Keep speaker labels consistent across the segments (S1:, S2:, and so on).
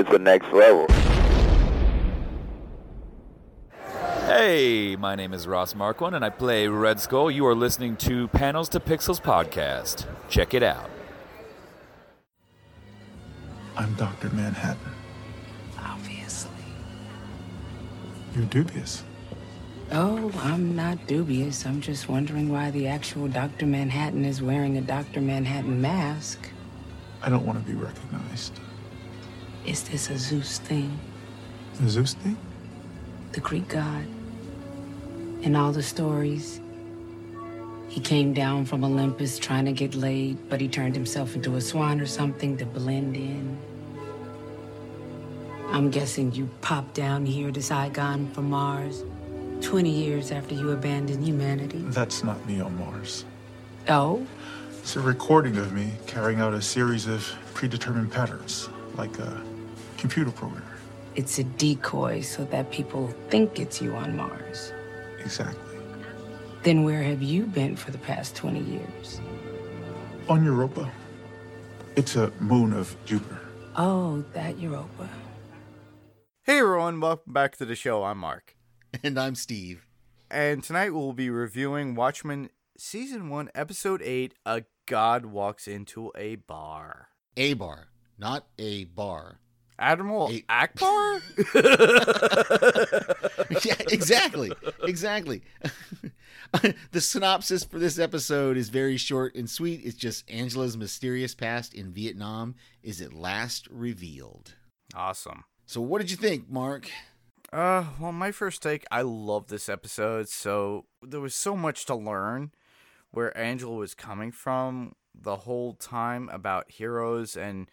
S1: it's the next level.
S2: Hey, my name is Ross Marquand and I play Red Skull. You are listening to Panels to Pixels podcast. Check it out.
S3: I'm Dr. Manhattan.
S4: Obviously.
S3: You're dubious.
S4: Oh, I'm not dubious. I'm just wondering why the actual Dr. Manhattan is wearing a Dr. Manhattan mask.
S3: I don't want to be recognized.
S4: Is this a Zeus thing?
S3: The Zeus thing?
S4: The Greek god? In all the stories, he came down from Olympus trying to get laid, but he turned himself into a swan or something to blend in. I'm guessing you popped down here to Saigon from Mars 20 years after you abandoned humanity.
S3: That's not me on Mars.
S4: Oh?
S3: It's a recording of me carrying out a series of predetermined patterns, like a computer program.
S4: It's a decoy so that people think it's you on Mars.
S3: Exactly.
S4: Then where have you been for the past 20 years?
S3: On Europa. It's a moon of Jupiter.
S4: Oh, that Europa.
S5: Hey everyone, welcome back to the show. I'm Mark.
S6: And I'm Steve.
S5: And tonight we'll be reviewing Watchmen Season 1, Episode 8 A God Walks into a Bar.
S6: A bar, not a bar.
S5: Admiral
S6: A-
S5: Ackbar?
S6: yeah, exactly. Exactly. the synopsis for this episode is very short and sweet. It's just Angela's mysterious past in Vietnam is at last revealed.
S5: awesome.
S6: So, what did you think, Mark?
S5: Uh, well, my first take, I love this episode. So there was so much to learn where Angela was coming from the whole time about heroes and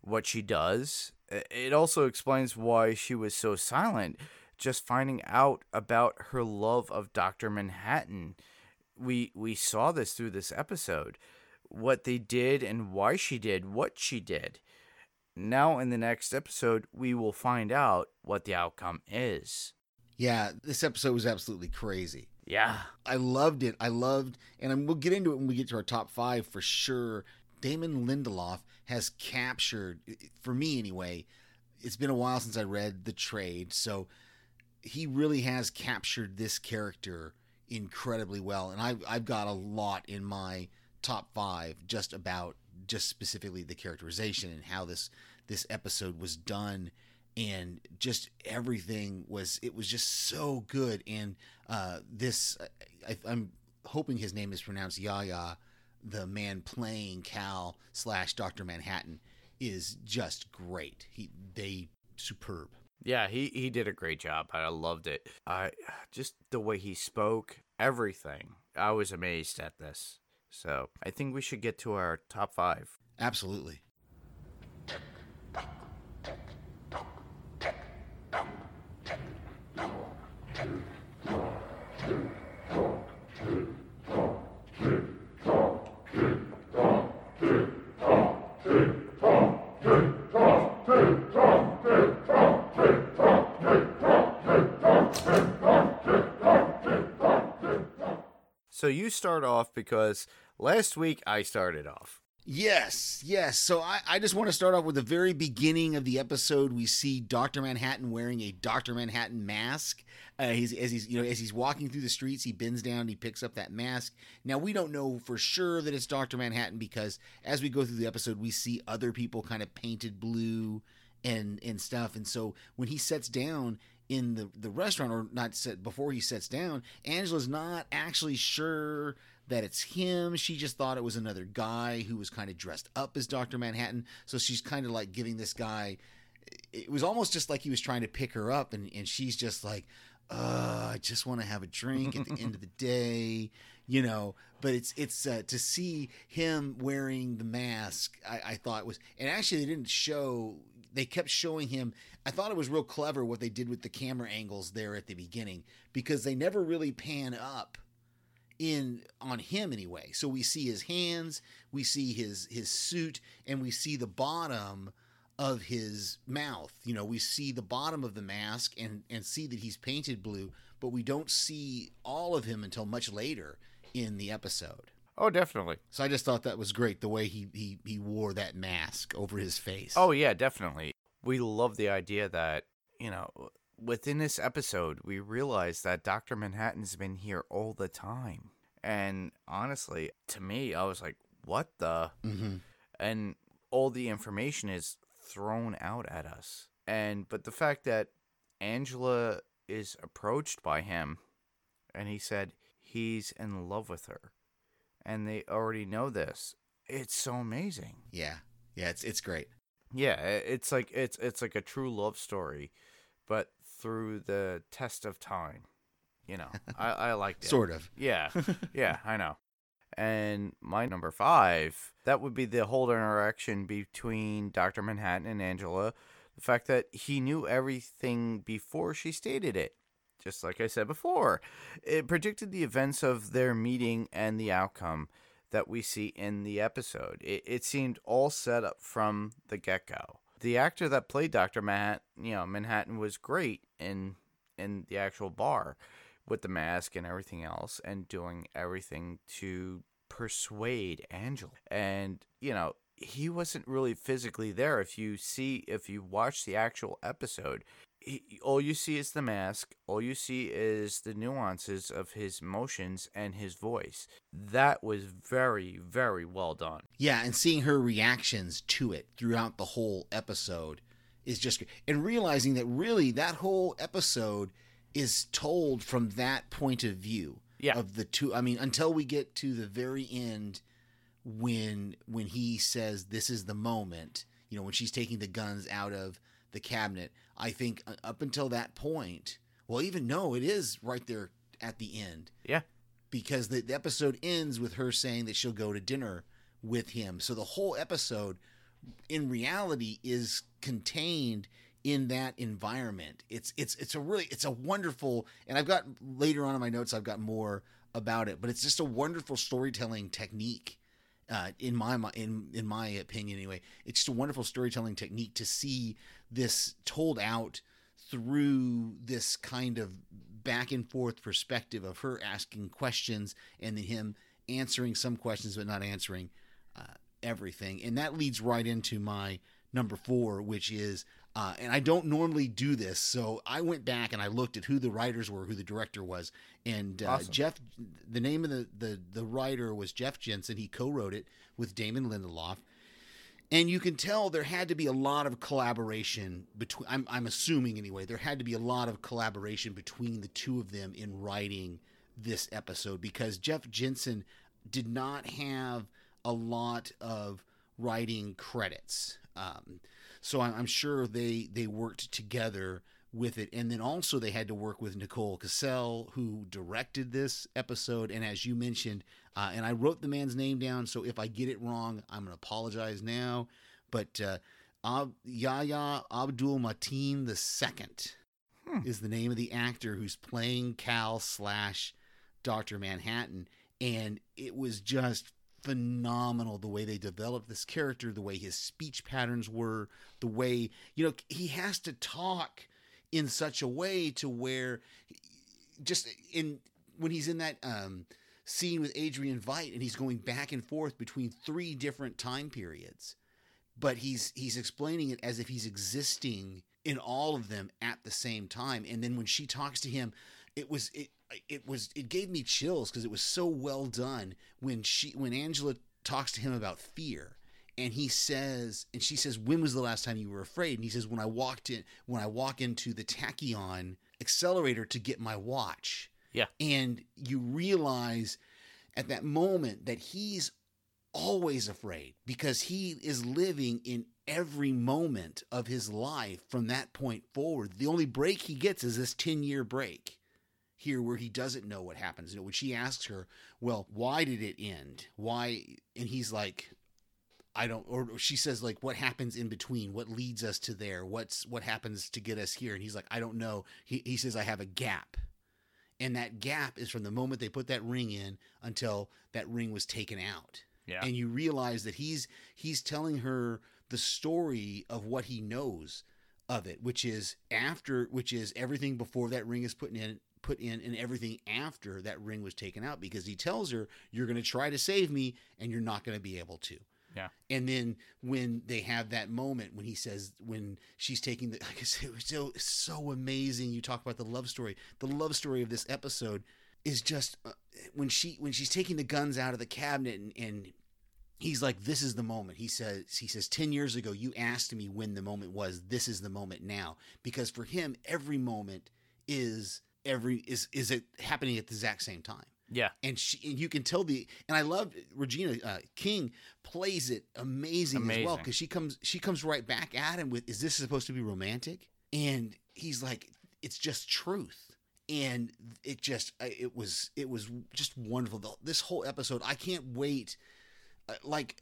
S5: what she does. It also explains why she was so silent, just finding out about her love of Dr. Manhattan. We we saw this through this episode. What they did and why she did what she did. Now, in the next episode, we will find out what the outcome is.
S6: Yeah, this episode was absolutely crazy.
S5: Yeah.
S6: I loved it. I loved, and we'll get into it when we get to our top five for sure. Damon Lindelof has captured, for me anyway, it's been a while since I read The Trade, so he really has captured this character incredibly well. And I've, I've got a lot in my top five just about, just specifically the characterization and how this this episode was done and just everything was it was just so good and uh this I, i'm hoping his name is pronounced yaya the man playing cal slash dr manhattan is just great he they superb
S5: Yeah, he, he did a great job. I loved it. I just the way he spoke, everything. I was amazed at this. So I think we should get to our top five.
S6: absolutely
S5: you start off because last week I started off.
S6: Yes, yes. So I, I just want to start off with the very beginning of the episode. We see Doctor Manhattan wearing a Doctor Manhattan mask. Uh, he's as he's you know as he's walking through the streets, he bends down, and he picks up that mask. Now we don't know for sure that it's Doctor Manhattan because as we go through the episode, we see other people kind of painted blue and and stuff. And so when he sets down in the the restaurant, or not set before he sets down, Angela's not actually sure that it's him. She just thought it was another guy who was kind of dressed up as Dr. Manhattan. So she's kind of like giving this guy, it was almost just like he was trying to pick her up. And, and she's just like, uh, I just want to have a drink at the end of the day, you know. But it's it's uh, to see him wearing the mask. I, I thought was, and actually they didn't show. They kept showing him. I thought it was real clever what they did with the camera angles there at the beginning because they never really pan up in on him anyway. So we see his hands, we see his his suit, and we see the bottom of his mouth. You know, we see the bottom of the mask and and see that he's painted blue, but we don't see all of him until much later in the episode.
S5: Oh, definitely.
S6: So I just thought that was great the way he he he wore that mask over his face.
S5: Oh yeah, definitely. We love the idea that, you know, within this episode, we realize that Dr. Manhattan's been here all the time. And honestly, to me, I was like, what the?
S6: Mm-hmm.
S5: And all the information is thrown out at us. And, but the fact that Angela is approached by him and he said he's in love with her and they already know this. It's so amazing.
S6: Yeah, yeah, it's it's great.
S5: Yeah, it's like it's it's like a true love story, but through the test of time. You know, I I liked it.
S6: Sort of.
S5: Yeah, yeah, I know. And my number five, that would be the whole interaction between Doctor Manhattan and Angela. The fact that he knew everything before she stated it. Just like I said before, it predicted the events of their meeting and the outcome that we see in the episode. It, it seemed all set up from the get go. The actor that played Doctor Manhattan, you know, Manhattan was great in in the actual bar with the mask and everything else, and doing everything to persuade Angela. And you know, he wasn't really physically there. If you see, if you watch the actual episode, he, all you see is the mask. All you see is the nuances of his motions and his voice. That was very, very well done.
S6: Yeah, and seeing her reactions to it throughout the whole episode is just. And realizing that really that whole episode is told from that point of view
S5: Yeah.
S6: of the two. I mean, until we get to the very end when when he says this is the moment, you know, when she's taking the guns out of the cabinet, I think up until that point, well, even no, it is right there at the end
S5: Yeah.
S6: because the, the episode ends with her saying that she'll go to dinner with him. So the whole episode, in reality, is contained in that environment. It's it's it's a really it's a wonderful, and I've got later on in my notes I've got more about it, but it's just a wonderful storytelling technique. Uh, in my in in my opinion, anyway, it's just a wonderful storytelling technique to see this told out through this kind of back and forth perspective of her asking questions and then him answering some questions but not answering uh, everything. And that leads right into my number four, which is, uh, and I don't normally do this, so I went back and I looked at who the writers were, who the director was, and uh,
S5: Awesome.
S6: Jeff. The name of the, the the writer was Jeff Jensen. He co-wrote it with Damon Lindelof and you can tell there had to be a lot of collaboration between I'm, I'm assuming anyway there had to be a lot of collaboration between the two of them in writing this episode because jeff jensen did not have a lot of writing credits. Um, so I'm, I'm sure they they worked together with it. And then also they had to work with nicole kassell who directed this episode. And as you mentioned uh, and i wrote the man's name down so if i get it wrong i'm going to apologize now. But uh, Ab- yahya abdul mateen the second is the name of the actor who's playing cal slash dr manhattan. And it was just phenomenal the way they developed this character the way his speech patterns were the way you know he has to talk in such a way to where just in when he's in that um scene with Adrian Veidt and he's going back and forth between three different time periods but he's he's explaining it as if he's existing in all of them at the same time. And then when she talks to him it was it it was it gave me chills because it was so well done when she when Angela talks to him about fear and he says and she says when was the last time you were afraid and he says when I walked in when I walk into the tachyon accelerator to get my watch
S5: Yeah.
S6: and you realize at that moment that he's always afraid because he is living in every moment of his life from that point forward. The only break he gets is this 10 year break here where he doesn't know what happens. You know, when she asks her, well, why did it end? Why? And he's like, I don't, or she says like, what happens in between? What leads us to there? What's, what happens to get us here? And he's like, I don't know. He, he says, I have a gap. And that gap is from the moment they put that ring in until that ring was taken out
S5: Yeah.
S6: and you realize that he's he's telling her the story of what he knows of it which is after which is everything before that ring is put in put in and everything after that ring was taken out because he tells her you're going to try to save me and you're not going to be able to
S5: Yeah.
S6: And then when they have that moment when he says when she's taking the like I said, it was so so amazing. You talk about the love story. The love story of this episode is just uh, when she when she's taking the guns out of the cabinet and, and he's like this is the moment he says he says 10 years ago you asked me when the moment was this is the moment now because for him every moment is every is is it happening at the exact same time
S5: Yeah.
S6: and she and you can tell the and I love Regina uh, King plays it amazing, as well because she comes she comes right back at him with is this supposed to be romantic? And he's like it's just truth. And it just uh, it was it was just wonderful. This whole episode I can't wait. Uh, like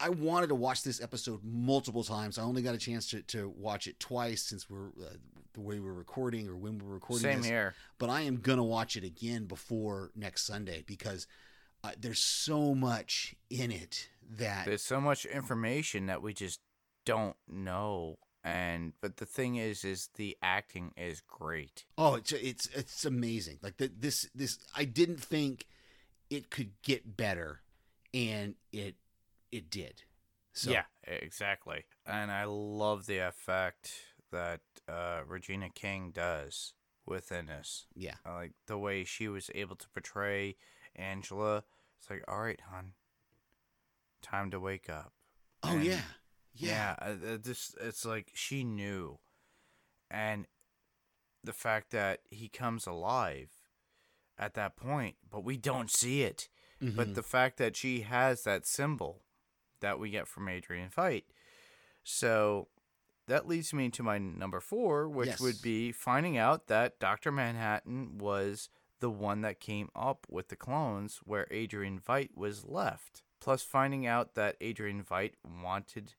S6: I wanted to watch this episode multiple times I only got a chance to, to watch it twice since we're uh, the way we're recording or when we're recording
S5: Same
S6: this
S5: here.
S6: but I am gonna watch it again before next Sunday because uh, there's so much in it that
S5: There's so much information that we just don't know. And but the thing is, is the acting is great.
S6: oh it's it's it's amazing. Like the, this this I didn't think it could get better, and it it did. So
S5: Yeah, exactly. And I love the effect that uh, Regina King does within this.
S6: yeah,
S5: I like the way she was able to portray Angela. It's like, all right, hon, time to wake up.
S6: oh
S5: And-
S6: yeah,
S5: Yeah,
S6: yeah,
S5: uh, uh, this it's like she knew, and the fact that he comes alive at that point, but we don't see it.
S6: Mm-hmm.
S5: But the fact that she has that symbol that we get from Adrian Veidt, so that leads me to my number four, which
S6: Yes.
S5: would be finding out that Doctor Manhattan was the one that came up with the clones where Adrian Veidt was left. Plus, finding out that Adrian Veidt wanted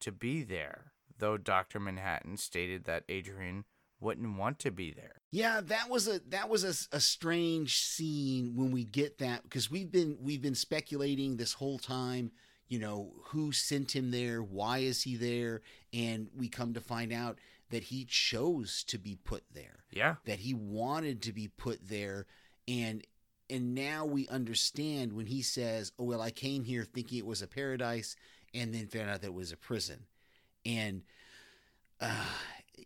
S5: to be there, though Dr. Manhattan stated that Adrian wouldn't want to be there.
S6: Yeah, that was a that was a, a strange scene when we get that because we've been we've been speculating this whole time. You know who sent him there? Why is he there? And we come to find out that he chose to be put there.
S5: Yeah.
S6: That he wanted to be put there, and and now we understand when he says, "Oh well, I came here thinking it was a paradise, and then found out that it was a prison," and uh,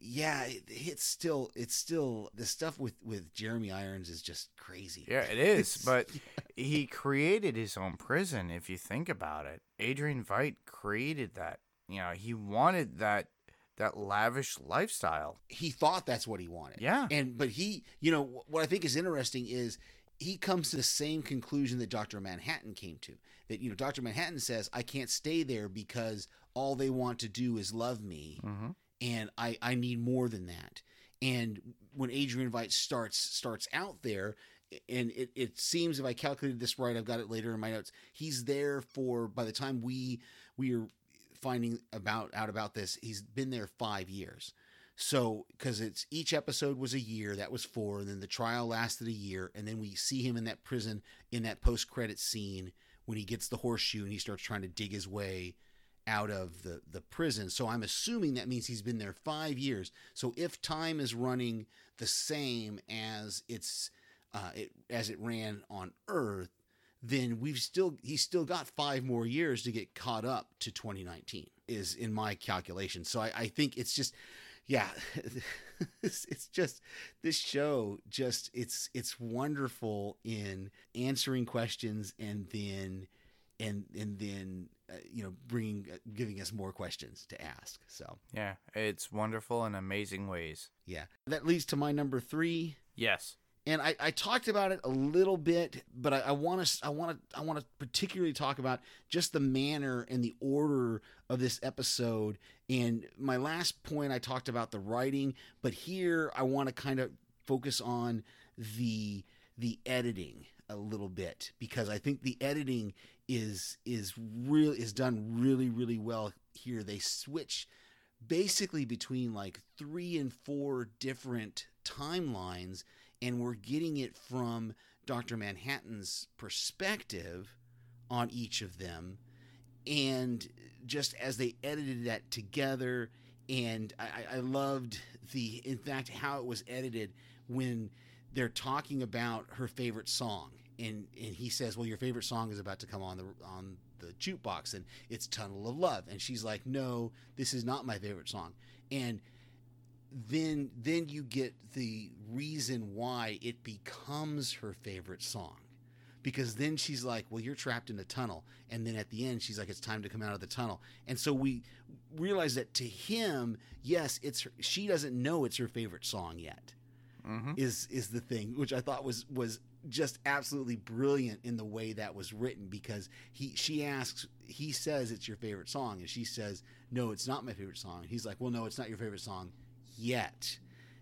S6: yeah, it, it's still it's still the stuff with with Jeremy Irons is just crazy.
S5: Yeah, it is. But he created his own prison, if you think about it. Adrian Veidt created that. You know, he wanted that that lavish lifestyle.
S6: he thought that's what he wanted.
S5: Yeah.
S6: And but he, you know, what I think is interesting is he comes to the same conclusion that Dr. Manhattan came to. That you know, Dr. Manhattan says, "I can't stay there because all they want to do is love me,
S5: Mm-hmm.
S6: And I I need more than that." And when Adrian Veidt starts starts out there, and it, it seems if I calculated this right, I've got it later in my notes. He's there for by the time we we are finding about out about this, he's been there five years. So, because it's each episode was a year, that was four, and then the trial lasted a year, and then we see him in that prison in that post credit scene when he gets the horseshoe and he starts trying to dig his way out of the the prison. So I'm assuming that means he's been there five years. So if time is running the same as it's uh, it as it ran on Earth, then we've still he's still got five more years to get caught up to 2019 is in my calculation. So I, I think it's just yeah it's, it's just this show just it's it's wonderful in answering questions and then and and then uh, you know bringing uh, giving us more questions to ask so
S5: Yeah, it's wonderful in amazing ways.
S6: yeah that leads to my number three
S5: Yes.
S6: and I, I talked about it a little bit, but I want to I want to I want to particularly talk about just the manner and the order of this episode. And my last point, I talked about the writing, but here I want to kind of focus on the the editing a little bit because I think the editing is is real is done really really well here. They switch basically between like three and four different timelines, and we're getting it from Dr. Manhattan's perspective on each of them. And just as they edited that together, and I- I loved the, in fact, how it was edited when they're talking about her favorite song. And, and he says, "Well, your favorite song is about to come on the on the jukebox and it's Tunnel of Love. And she's like no this is not my favorite song. And then then you get the reason why it becomes her favorite song. Because then she's like well you're trapped in a tunnel. And then at the end she's like it's time to come out of the tunnel. And so we realize that to him yes it's her, she doesn't know it's her favorite song yet
S5: Mm-hmm.
S6: is is the thing which i thought was was just absolutely brilliant in the way that was written because he she asks he says it's your favorite song and she says no it's not my favorite song. He's like well no it's not your favorite song yet.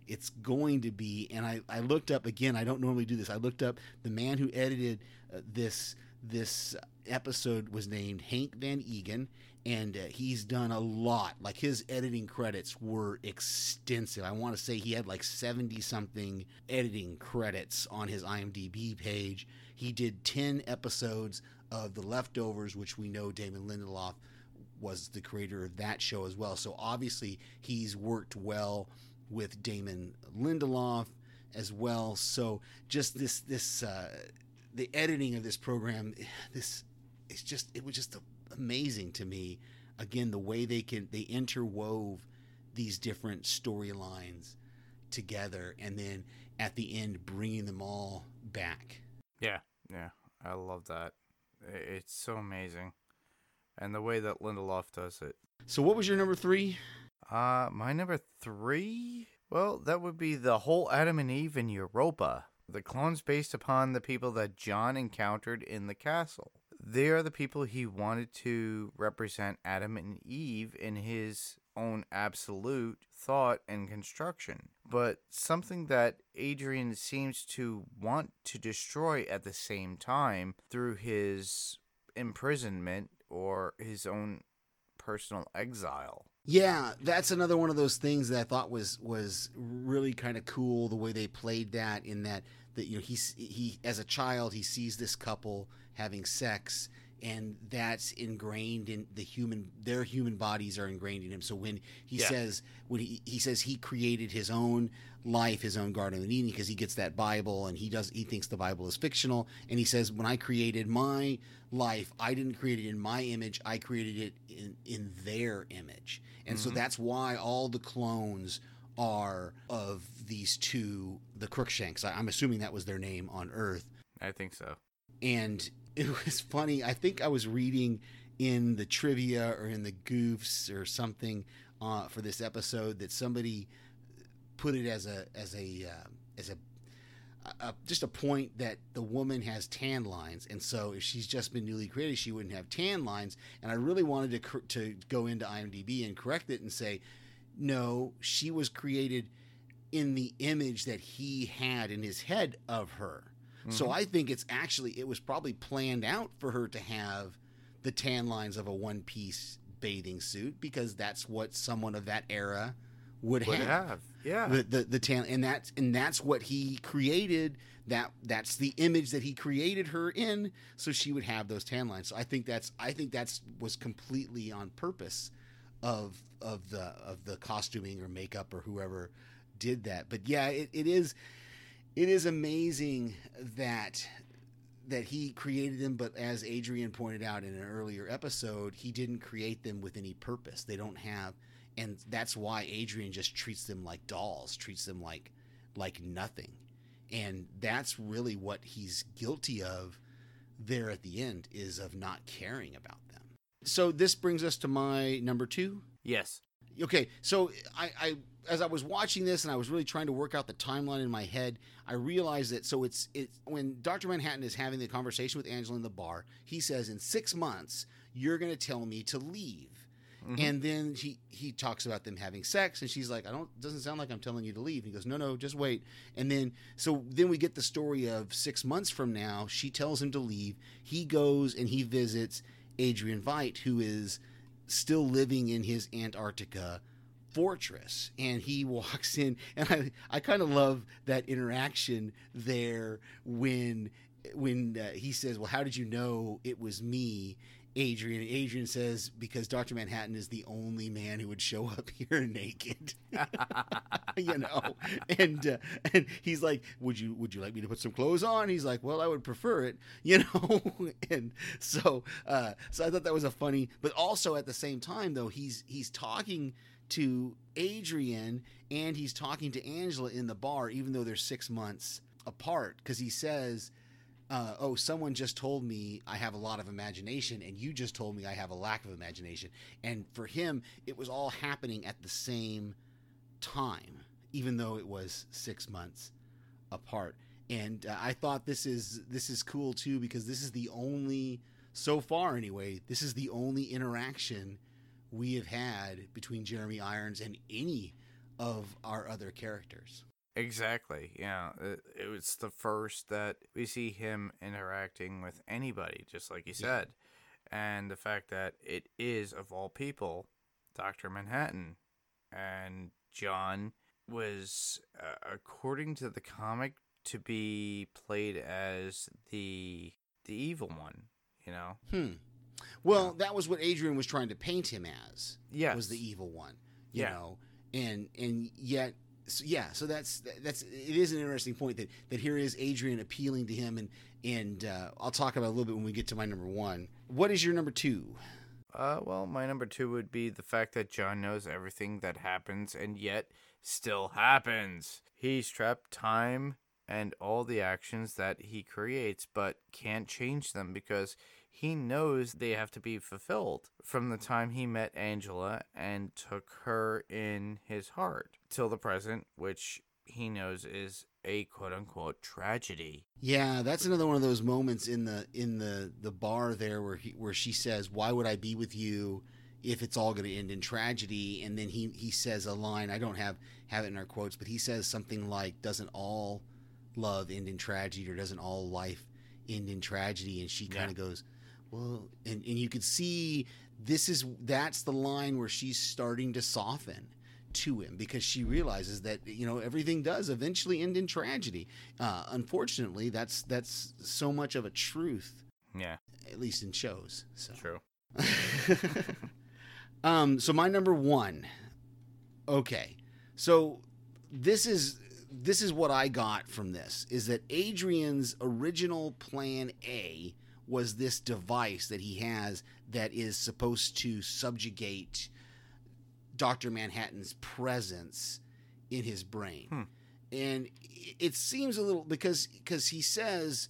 S6: It's going to be and i i looked up again i don't normally do this i looked up the man who edited uh, this this episode was named Henk Van Eeghen and uh, he's done a lot. Like his editing credits were extensive. I want to say he had like 70 something editing credits on his imdb page. He did 10 episodes of the leftovers which we know damon lindelof was the creator of that show as well. So obviously he's worked well with damon lindelof as well. So just this this uh the editing of this program this it's just it was just amazing to me again the way they can they interwove these different storylines together and then at the end bringing them all back
S5: Yeah, yeah, I love that. It's so amazing, and the way that Lindelof does it.
S6: so what was your number three
S5: Uh, my number three. Well, that would be the whole Adam and Eve in Europa. The clones based upon the people that John encountered in the castle. They are the people he wanted to represent Adam and Eve in his own absolute thought and construction. But something that Adrian seems to want to destroy at the same time through his imprisonment or his own personal exile.
S6: Yeah, that's another one of those things that I thought was was really kind of cool the way they played that in that that you know he's he as a child he sees this couple having sex and that's ingrained in the human their human bodies are ingrained in him. So when he
S5: Yeah.
S6: says when he, he says he created his own life his own garden of eden because he gets that bible and he does he thinks the bible is fictional. And he says when i created my life i didn't create it in my image i created it in in their image. And so mm-hmm. that's why all the clones are of these two the crookshanks. I, i'm assuming that was their name on earth.
S5: I think so.
S6: and it was funny. I think I was reading in the trivia or in the goofs or something uh, for this episode that somebody put it as a as a uh, as a, just a point that the woman has tan lines, and so if she's just been newly created, she wouldn't have tan lines. And I really wanted to cor- to go into IMDb and correct it and say, no, she was created in the image that he had in his head of her. So mm-hmm. I think it's actually it was probably planned out for her to have the tan lines of a one piece bathing suit because that's what someone of that era would,
S5: Would
S6: have.
S5: have, yeah.
S6: The, the the tan and that's and that's what he created that that's the image that he created her in so she would have those tan lines. So I think that's I think that's was completely on purpose of of the of the costuming or makeup or whoever did that. But yeah, it, it is it is amazing that that he created them but as adrian pointed out in an earlier episode he didn't create them with any purpose. They don't have and that's why adrian just treats them like dolls treats them like like nothing. And that's really what he's guilty of there at the end is of not caring about them. So this brings us to my number two.
S5: Yes.
S6: Okay so I, I as i was watching this and i was really trying to work out the timeline in my head i realized that so it's it's when dr manhattan is having the conversation with angela in the bar he says in six months you're going to tell me to leave. Mm-hmm. And then he he talks about them having sex and she's like i don't doesn't sound like i'm telling you to leave. He goes no no just wait. And then so then we get the story of six months from now she tells him to leave. He goes and he visits adrian veidt who is still living in his antarctica fortress. And he walks in and i i kind of love that interaction there when when uh, he says well how did you know it was me Adrian. Adrian says because Doctor Manhattan is the only man who would show up here naked. you know, and uh, and he's like, "Would you would you like me to put some clothes on?" He's like, "Well, I would prefer it." You know, and so uh, so I thought that was a funny, but also at the same time though he's he's talking to Adrian and he's talking to Angela in the bar, even though they're six months apart, because he says uh, oh, someone just told me I have a lot of imagination, and you just told me I have a lack of imagination. And for him, it was all happening at the same time, even though it was six months apart. And uh, I thought this is this is cool too because this is the only, so far anyway, this is the only interaction we have had between Jeremy Irons and any of our other characters.
S5: Exactly. Yeah, it, it was the first that we see him interacting with anybody, just like you said, and the fact that it is of all people, Doctor Manhattan, and John was, uh, according to the comic, to be played as the the evil one. You know.
S6: Hmm. Well, that was what Adrian was trying to paint him as.
S5: Yeah.
S6: was the evil one. You
S5: Yeah.
S6: know, and and yet, so yeah. So that's that's it is an interesting point that that here is Adrian appealing to him, and and uh, I'll talk about a little bit when we get to my number one. What is your number two?
S5: Uh, well, my number two would be the fact that John knows everything that happens and yet still happens. He's trapped time and all the actions that he creates, but can't change them because he knows they have to be fulfilled from the time he met Angela and took her in his heart till the present, which he knows is a quote unquote tragedy.
S6: Yeah, that's another one of those moments in the in the the bar there where he where she says, "Why would I be with you if it's all going to end in tragedy?" And then he he says a line I don't have have it in our quotes, but he says something like, "Doesn't all love end in tragedy, or doesn't all life end in tragedy?" And she kind of goes, "Well," and and you could see this is that's the line where she's starting to soften to him because she realizes that you know everything does eventually end in tragedy. Uh, unfortunately, that's that's so much of a truth,
S5: Yeah,
S6: at least in shows. So.
S5: true.
S6: Um, so my number one. Okay, so this is this is what I got from this is that Adrian's original plan A was this device that he has that is supposed to subjugate Dr. Manhattan's presence in his brain. And it seems a little because because he says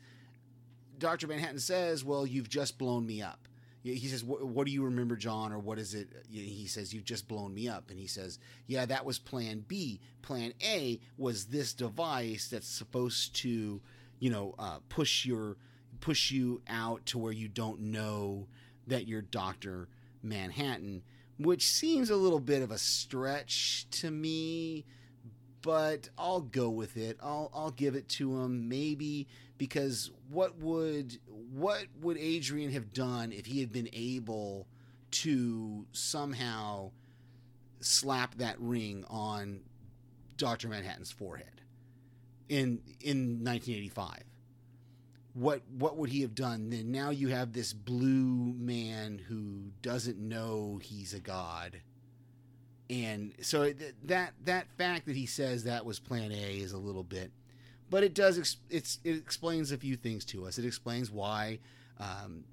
S6: Dr. Manhattan says, "Well, you've just blown me up." He says, "What what do you remember, John, or what is it?" He says, "You've just blown me up," and he says, "Yeah, that was Plan B. Plan A was this device that's supposed to, you know, uh, push your push you out to where you don't know that you're Doctor Manhattan." Which seems a little bit of a stretch to me but I'll go with it. I'll I'll give it to him maybe because what would what would Adrian have done if he had been able to somehow slap that ring on Dr. Manhattan's forehead in in 1985? What what would he have done? Then now you have this blue man who doesn't know he's a god and so th- that that fact that he says that was plan A is a little bit, but it does ex- it's it explains a few things to us. It explains why um,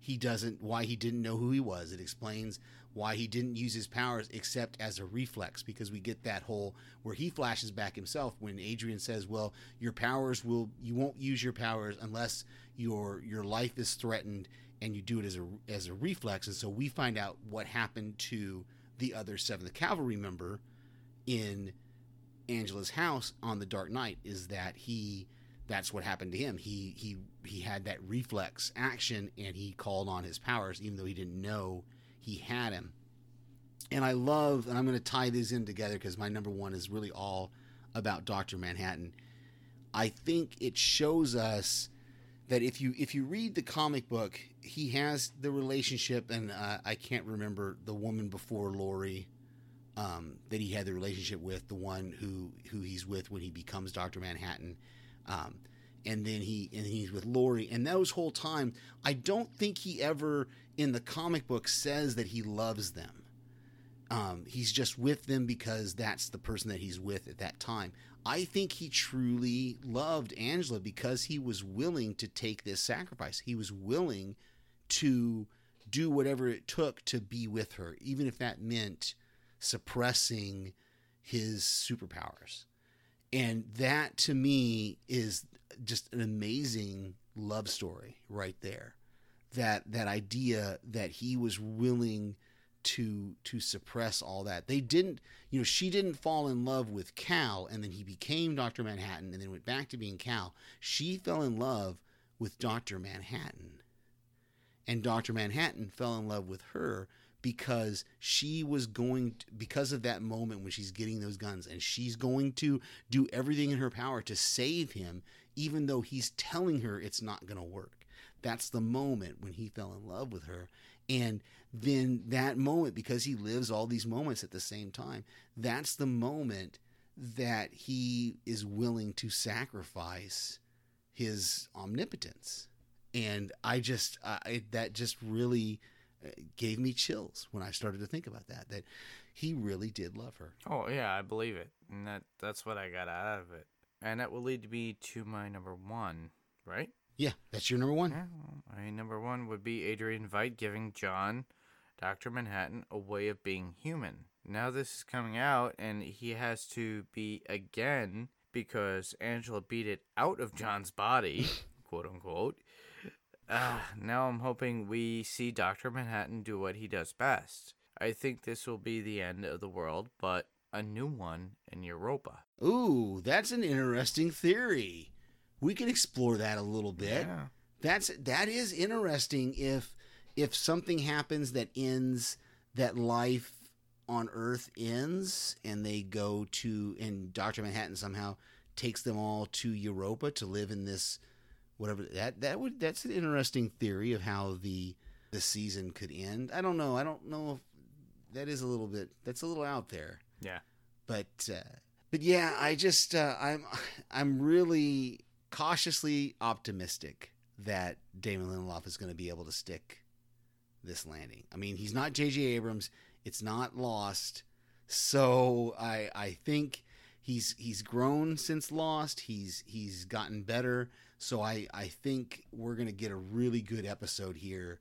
S6: he doesn't why he didn't know who he was. It explains why he didn't use his powers except as a reflex because we get that whole where he flashes back himself when Adrian says, "Well, your powers will you won't use your powers unless your your life is threatened and you do it as a as a reflex." And so we find out what happened to the other 7th Cavalry member in Angela's house on the Dark Knight is that he that's what happened to him. He he he had that reflex action and he called on his powers even though he didn't know he had him. And I love and I'm going to tie these in together because my number 1 is really all about Dr. Manhattan. I think it shows us that if you if you read the comic book, he has the relationship, and uh, I can't remember the woman before Laurie um, that he had the relationship with, the one who who he's with when he becomes Doctor Manhattan, um, and then he and he's with Laurie, and those whole time, I don't think he ever in the comic book says that he loves them. Um, he's just with them because that's the person that he's with at that time. I think he truly loved Angela because he was willing to take this sacrifice. He was willing to do whatever it took to be with her, even if that meant suppressing his superpowers. And that to me is just an amazing love story right there. That that idea that he was willing to to suppress all that. They didn't, you know, she didn't fall in love with Cal and then he became Dr. Manhattan and then went back to being Cal. She fell in love with Dr. Manhattan. And Dr. Manhattan fell in love with her because she was going to, because of that moment when she's getting those guns and she's going to do everything in her power to save him even though he's telling her it's not going to work. That's the moment when he fell in love with her. And then that moment because he lives all these moments at the same time that's the moment that he is willing to sacrifice his omnipotence. And i just that just really uh, gave me chills when i started to think about that that he really did love her.
S5: Oh yeah, I believe it, and that that's what I got out of it, and that will lead me to my number one, right?
S6: Yeah that's your number one
S5: my number one would be Adrian Veidt giving John, Doctor Manhattan, a way of being human. Now this is coming out, and he has to be again because Angela beat it out of John's body, quote unquote. Uh, now I'm hoping we see Doctor Manhattan do what he does best. I think this will be the end of the world, but a new one in Europa.
S6: ooh that's an interesting theory we can explore that a little bit
S5: Yeah.
S6: that's that is interesting if if something happens that ends that life on earth ends and they go to and dr manhattan somehow takes them all to europa to live in this whatever that that would that's an interesting theory of how the the season could end i don't know i don't know if that is a little bit that's a little out there
S5: Yeah.
S6: but uh, but yeah, I just uh, I'm I'm really cautiously optimistic that Damon Lindelof is going to be able to stick this landing. I mean, he's not J.J. Abrams. It's not Lost, so I I think he's he's grown since Lost. He's he's gotten better. So I I think we're going to get a really good episode here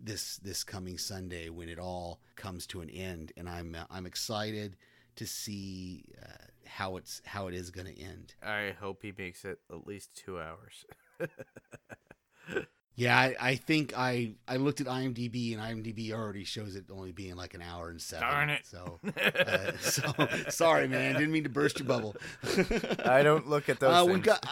S6: this this coming Sunday when it all comes to an end, and I'm I'm excited to see uh, how it's how it is going to end.
S5: I hope he makes it at least two hours.
S6: Yeah, I, I think I I looked at IMDb and IMDb already shows it only being like an hour and seven.
S5: Darn it.
S6: So, uh, so sorry, man. Didn't mean to burst your bubble.
S5: I don't look at those
S6: Uh,
S5: things.
S6: we've got.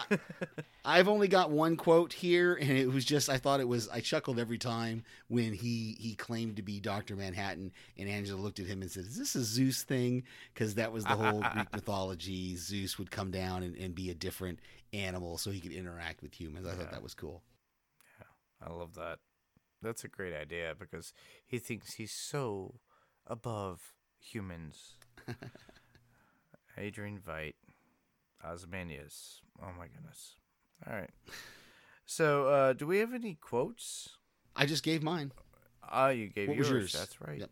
S6: I've only got one quote here, and it was just I thought it was I chuckled every time when he he claimed to be Doctor Manhattan, and Angela looked at him and said, "Is this a Zeus thing?" Because that was the whole Greek mythology. Zeus would come down and, and be a different animal so he could interact with humans. I thought that was cool.
S5: I love that. That's a great idea because he thinks he's so above humans. Adrian Veidt, Ozymandias. Oh my goodness. All right. So, uh, do we have any quotes?
S6: I just gave mine.
S5: Ah, you gave yours.
S6: yours?
S5: That's right.
S6: Yep.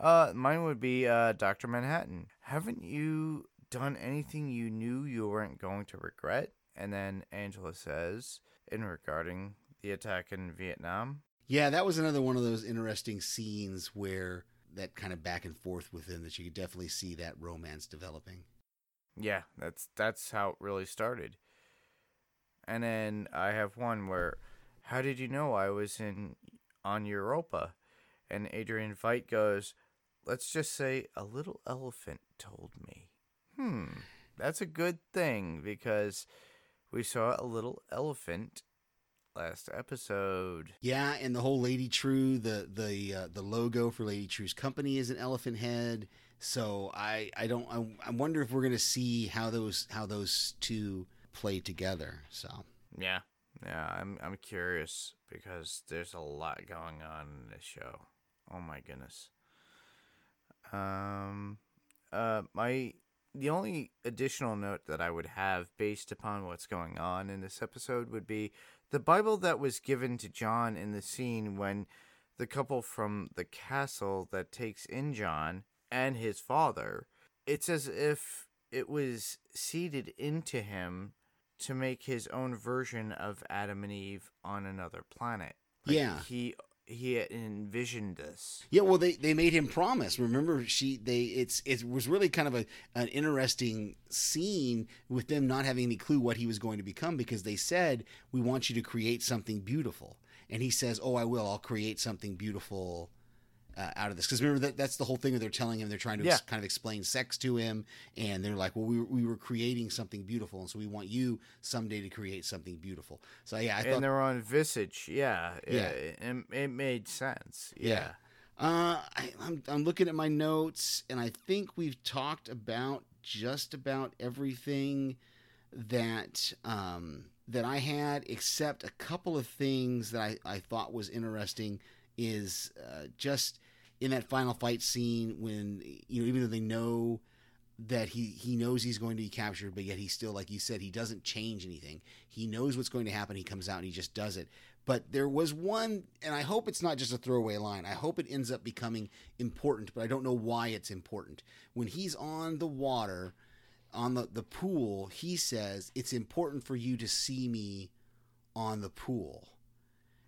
S5: Uh, mine would be uh, Doctor Manhattan. Haven't you done anything you knew you weren't going to regret? And then Angela says, in regarding the attack in Vietnam,
S6: Yeah, that was another one of those interesting scenes where that kind of back and forth within that you could definitely see that romance developing.
S5: Yeah, that's that's how it really started. And then I have one where, how did you know I was in on Europa? And Adrian Veidt goes, let's just say a little elephant told me. Hmm, that's a good thing because we saw a little elephant last episode.
S6: Yeah, and the whole Lady Trieu, the the uh, the logo for Lady Trieu's company is an elephant head. So I I don't I, I wonder if we're gonna see how those how those two play together. So
S5: Yeah, yeah, I'm I'm curious because there's a lot going on in this show. Oh my goodness. Um, uh, my the only additional note that I would have based upon what's going on in this episode would be the Bible that was given to John in the scene when the couple from the castle that takes in John and his father, it's as if it was seeded into him to make his own version of Adam and Eve on another planet. Like,
S6: Yeah.
S5: he he had envisioned this.
S6: Yeah, well, they, they made him promise. Remember, she they it's it was really kind of a an interesting scene with them not having any clue what he was going to become because they said we want you to create something beautiful, and he says, "Oh, I will. I'll create something beautiful." Uh, out of this because remember that that's the whole thing that they're telling him they're trying to ex- kind of explain sex to him and they're like well we were, we were creating something beautiful and so we want you someday to create something beautiful so yeah i thought
S5: and they're on Visage, yeah,
S6: Yeah.
S5: it, it, it made sense.
S6: Yeah. Uh, I, I'm I'm looking at my notes, and I think we've talked about just about everything that um, that I had, except a couple of things that I, I thought was interesting. Is uh, just in that final fight scene when you know even though they know that he he knows he's going to be captured, but yet he still, like you said, he doesn't change anything. He knows what's going to happen. He comes out and he just does it. But there was one, and I hope it's not just a throwaway line. I hope it ends up becoming important, but I don't know why it's important. When he's on the water, on the, the pool, he says, It's important for you to see me on the pool.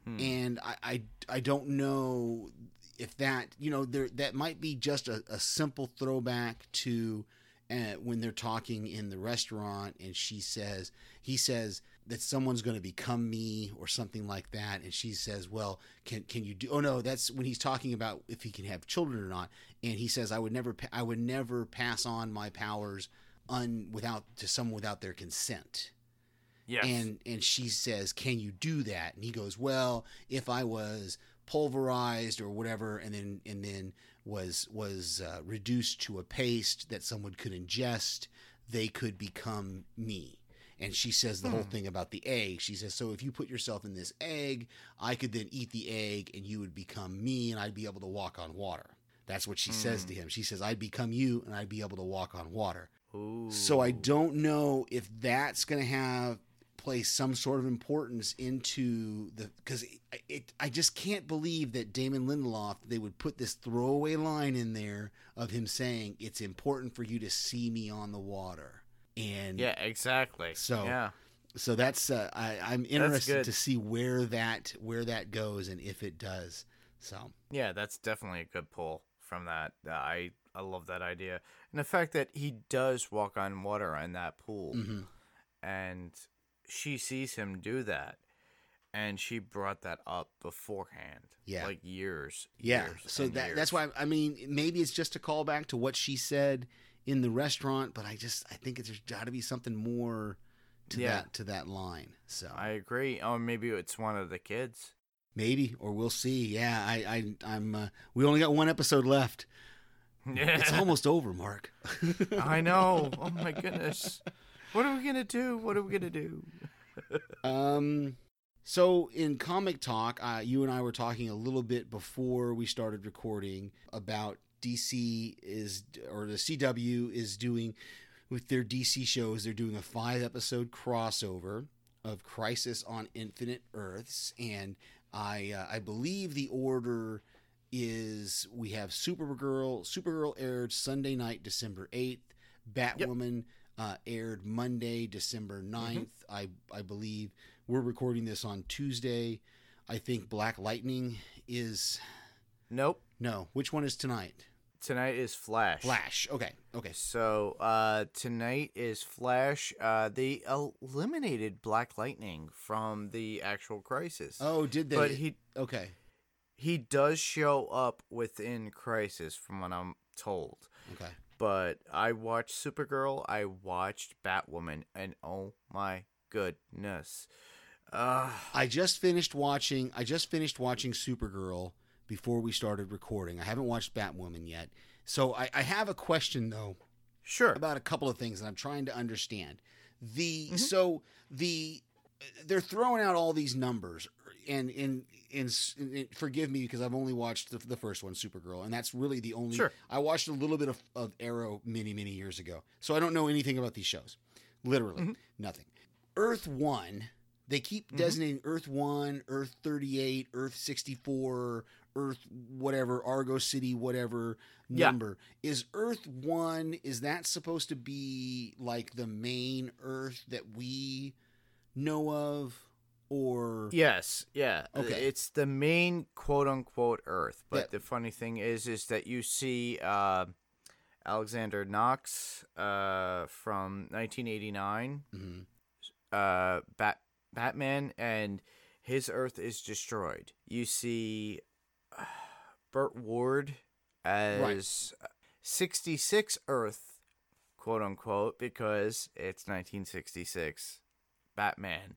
S6: Hmm. And I, I, I don't know if that, you know, there that might be just a, a simple throwback to uh, when they're talking in the restaurant and she says, he says that someone's going to become me or something like that. And she says, well, can, can you do, oh no, that's when he's talking about if he can have children or not. And he says, I would never, pa- I would never pass on my powers un, without, to someone without their consent.
S5: Yes.
S6: And and she says, "Can you do that?" And he goes, "Well, if I was pulverized or whatever, and then and then was was uh, reduced to a paste that someone could ingest, they could become me." And she says the whole thing about the egg. She says, "So if you put yourself in this egg, I could then eat the egg, and you would become me, and I'd be able to walk on water." That's what she says to him. She says, "I'd become you, and I'd be able to walk on water."
S5: Ooh.
S6: So I don't know if that's going to have play some sort of importance into the because it, it I just can't believe that Damon Lindelof they would put this throwaway line in there of him saying it's important for you to see me on the water and
S5: Yeah, exactly.
S6: So-
S5: yeah,
S6: so that's uh, I, I'm interested to see where that where that goes and if it does so
S5: yeah, that's definitely a good pull from that. Uh, I I love that idea, and the fact that he does walk on water in that pool,
S6: mhm.
S5: and she sees him do that, and she brought that up beforehand.
S6: Yeah.
S5: like years.
S6: Yeah.
S5: years
S6: So that
S5: years.
S6: that's why I mean maybe it's just a callback to what she said in the restaurant, but I just I think it's, there's got to be something more to
S5: Yeah.
S6: that to that line. So
S5: I agree. Oh, maybe it's one of the kids.
S6: maybe or we'll see. Yeah, I I I'm uh, we only got one episode left. Yeah. It's almost over, Mark.
S5: I know. Oh my goodness. What are we gonna do? What are we gonna do?
S6: Um, so in comic talk, uh, you and I were talking a little bit before we started recording about DC is or the CW is doing with their DC shows. They're doing a five episode crossover of Crisis on Infinite Earths, and I uh, I believe the order is we have Supergirl. Supergirl aired Sunday night, December eighth. Batwoman uh, aired Monday, December 9th. I I believe we're recording this on Tuesday. I think Black Lightning is
S5: Nope.
S6: no. Which one is tonight?
S5: Tonight is Flash.
S6: Flash. Okay. Okay.
S5: So uh, tonight is Flash. Uh, they eliminated Black Lightning from the actual Crisis.
S6: Oh, did they?
S5: but he
S6: Okay.
S5: he does show up within Crisis, from what I'm told.
S6: Okay.
S5: But I watched Supergirl. I watched Batwoman, and oh my goodness, uh,
S6: I just finished watching. I just finished watching Supergirl before we started recording. I haven't watched Batwoman yet. So I, I have a question though.
S5: sure.
S6: about a couple of things that I'm trying to understand. The so the they're throwing out all these numbers and in in, forgive me because I've only watched the, the first one Supergirl and that's really the only
S5: Sure.
S6: I watched a little bit of, of Arrow many many years ago. So I don't know anything about these shows. Literally mm-hmm. nothing. Earth 1 they keep mm-hmm. designating Earth 1, Earth 38, Earth 64, Earth whatever Argo City whatever
S5: Yeah.
S6: number is Earth one. Is that supposed to be like the main Earth that we know of, or
S5: Yes, yeah. uh,
S6: Okay.
S5: It's the main quote unquote Earth. But
S6: Yeah.
S5: the funny thing is is that you see uh, Alexander Knox uh, from 1989,
S6: Mhm.
S5: uh, Bat Batman, and his Earth is destroyed. You see uh, Burt Ward as 66 Earth, quote unquote, because it's 1966 Batman,